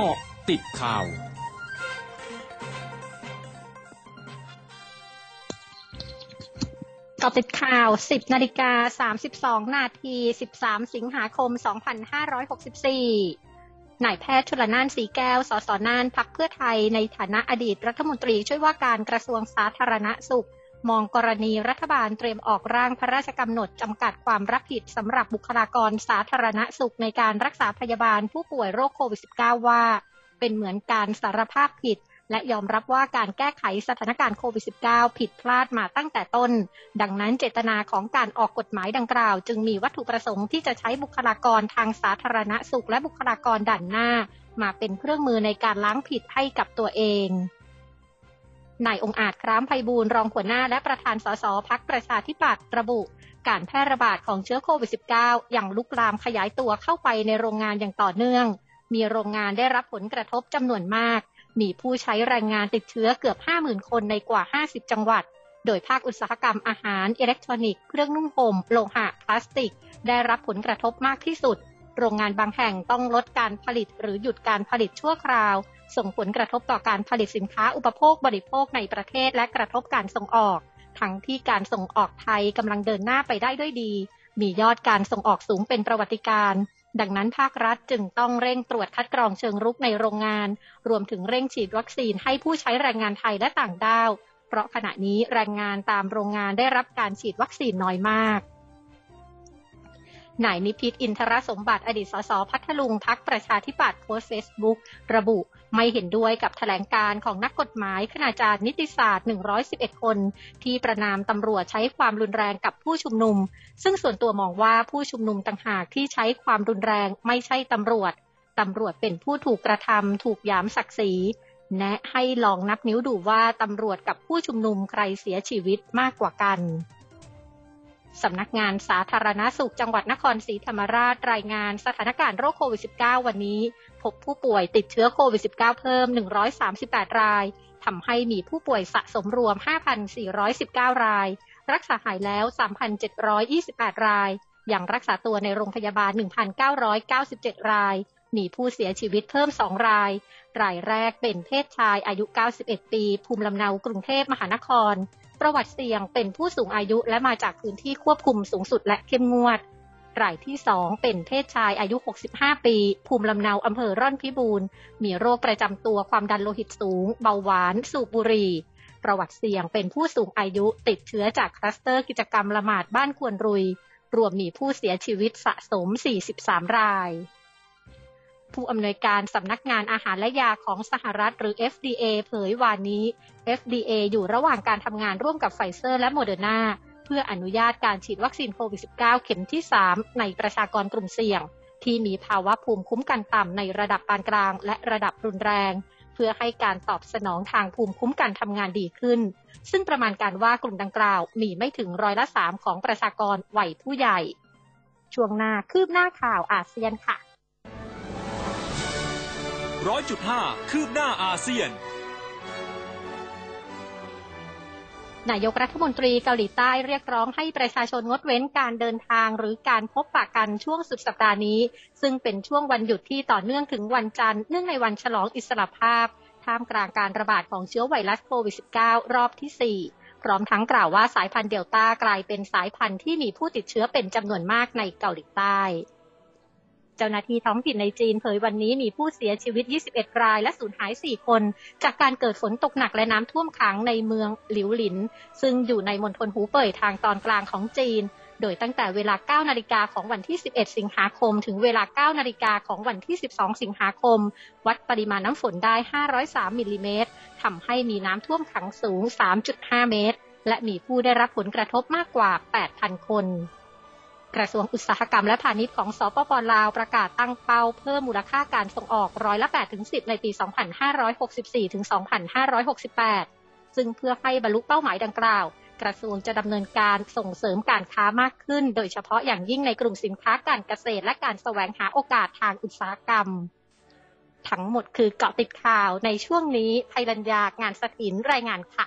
กาะติดข่าวกาะติดข่าว 10 นาฬิกา 32 นาที 13 สิงหาคม 2564นายแพทย์ชลนานสีแก้ว สสนานพักเพื่อไทยในฐานะอดีตรัฐมนตรีช่วยว่าการกระทรวงสาธารณสุข มองกรณีรัฐบาลเตรียมออกร่างพระราชกำหนดจำกัดความรับผิดสำหรับบุคลากรสาธารณสุขในการรักษาพยาบาลผู้ป่วยโรคโควิด -19 ว่า เป็นเหมือนการสารภาพผิด และยอมรับว่าการแก้ไขสถานการณ์โควิด -19 ผิดพลาดมาตั้งแต่ต้น ดังนั้นเจตนาของการออกกฎหมายดังกล่าว จึงมีวัตถุประสงค์ที่จะใช้บุคลากรทางสาธารณสุขและบุคลากรด่านหน้า มาเป็นเครื่องมือในการล้างผิดให้กับตัวเอง นายองอาจคร้ามไพบูลย์รองหัวหน้าและประธานสสพักประชาธิปัตย์ระบุ การแพร่ระบาดของเชื้อโควิด -19 อย่างลุกลามขยายตัวเข้าไปในโรงงานอย่างต่อเนื่อง มีโรงงานได้รับผลกระทบจำนวนมาก มีผู้ใช้แรงงานติดเชื้อเกือบ 50,000 คนในกว่า 50 จังหวัด โดยภาคอุตสาหกรรมอาหาร อิเล็กทรอนิกส์ เครื่องนุ่งห่ม โลหะ พลาสติก ได้รับผลกระทบมากที่สุด โรงงานบางแห่งต้องลดการผลิตหรือหยุดการผลิตชั่วคราว ส่งผลกระทบต่อการผลิตสินค้าอุปโภคบริโภคในประเทศและกระทบการส่งออก ทั้งที่การส่งออกไทยกำลังเดินหน้าไปได้ด้วยดี มียอดการส่งออกสูงเป็นประวัติการณ์ดังนั้นภาครัฐจึงต้องเร่งตรวจคัดกรองเชิงรุกในโรงงาน รวมถึงเร่งฉีดวัคซีนให้ผู้ใช้แรงงานไทยและต่างด้าว เพราะขณะนี้แรงงานตามโรงงานได้รับการฉีดวัคซีนน้อยมาก นายนิพิฏฐ์ อินทรสมบัติอดีตสสพัทลุงพรรคประชาธิปัตย์โพสเฟซบุ๊กระบุไม่เห็นด้วยกับแถลงการณ์ของนักกฎหมายคณาจารย์นิติศาสตร์ 111 คน ที่ประนามตำรวจใช้ความรุนแรงกับผู้ชุมนุม ซึ่งส่วนตัวมองว่าผู้ชุมนุมต่างหากที่ใช้ความรุนแรงไม่ใช่ตำรวจตำรวจเป็นผู้ถูกกระทำถูกยามศักดิ์ศรีแนะให้ลองนับนิ้วดูว่าตำรวจกับผู้ชุมนุมใครเสียชีวิตมากกว่ากัน สำนักงานสาธารณาสุขจังหวัดนครศรีธรรมราชรายงานสถานการณ์โรคโควิด -19 วันนี้ พบผู้ป่วยติดเชื้อโควิด -19 เพิ่ม 138 ราย ทำให้มีผู้ป่วยสะสมรวม 5,419 ราย รักษาหายแล้ว 3,728 ราย ยังรักษาตัวในโรงพยาบาล 1,997 ราย มีผู้เสียชีวิตเพิ่ม 2 ราย รายแรกเป็นเพศชายอายุ 91 ปี ภูมิลำเนากรุงเทพมหานคร ประวัติเสี่ยงเป็นผู้สูงอายุและมาจากพื้นที่ควบคุมสูงสุดและเข้มงวด รายที่ 2 เป็นเพศชายอายุ 65 ปี ภูมิลำเนาอำเภอร่อนพิบูรณ์ มีโรคประจำตัวความดันโลหิตสูง เบาหวาน สูบบุหรี่ประวัติเสี่ยงเป็นผู้สูงอายุติดเชื้อจากคลัสเตอร์กิจกรรมละหมาดบ้านควนรุย รวมมีผู้เสียชีวิตสะสม 43 ราย ผู้อำนวยการสำนักงานอาหารและยาของสหรัฐหรือ FDA เผยวานนี้ FDA อยู่ระหว่างการทำงานร่วมกับไฟเซอร์และโมเดอร์นาเพื่ออนุญาตการฉีดวัคซีนโควิด -19 เข็มที่ 3 ในประชากรกลุ่มเสี่ยง ที่มีภาวะภูมิคุ้มกันต่ำในระดับปานกลาง และระดับรุนแรง เพื่อให้การตอบสนองทางภูมิคุ้มกันทำงานดีขึ้น ซึ่งประมาณการว่ากลุ่มดังกล่าว มีไม่ถึงร้อยละ3ของประชากรวัยผู้ใหญ่ ช่วงหน้าคืบหน้าข่าวอาเซียนค่ะ ร้อยจุดห้าคืบหน้าอาเซียน นายกรัฐมนตรีเกาหลีใต้เรียกร้องให้ประชาชนงดเว้นการเดินทางหรือการพบปะกันช่วงสุดสัปดาห์นี้ ซึ่งเป็นช่วงวันหยุดที่ต่อเนื่องถึงวันจันทร์เนื่องในวันฉลองอิสรภาพ ท่ามกลางการระบาดของเชื้อไวรัสโควิด -19 รอบที่ 4พร้อมทั้งกล่าวว่าสายพันธุ์เดลต้ากลายเป็นสายพันธุ์ที่มีผู้ติดเชื้อเป็นจำนวนมากในเกาหลีใต้ เจ้าหน้าที่ท้องถิ่นในจีนเผยวันนี้มีผู้เสียชีวิต 21 ราย และสูญหาย 4 คน จากการเกิดฝนตกหนักและน้ำท่วมขังในเมืองหลิวหลิน ซึ่งอยู่ในมณฑลหูเป่ยทางตอนกลางของจีน โดยตั้งแต่เวลา 9 นาฬิกาของวันที่ 11 สิงหาคม ถึงเวลา 9 นาฬิกาของวันที่ 12 สิงหาคม วัดปริมาณน้ำฝนได้ 503 มิลลิเมตรทำให้มีน้ำท่วมขังสูง 3.5 เมตร และมีผู้ได้รับผลกระทบมากกว่า 8,000 คน กระทรวงอุตสาหกรรมและพาณิชย์ของสปปลาวประกาศตั้งเป้าเพิ่มมูลค่าการส่งออกร้อยละ8ถึง10 ในปี 2564ถึง2568 ซึ่งเพื่อให้บรรลุเป้าหมายดังกล่าว กระทรวงจะดำเนินการส่งเสริมการค้ามากขึ้น โดยเฉพาะอย่างยิ่งในกลุ่มสินค้าการเกษตร และการแสวงหาโอกาสทางอุตสาหกรรม ทั้งหมดคือเกาะติดข่าวในช่วงนี้ไพรัญญางานสถินรายงานค่ะ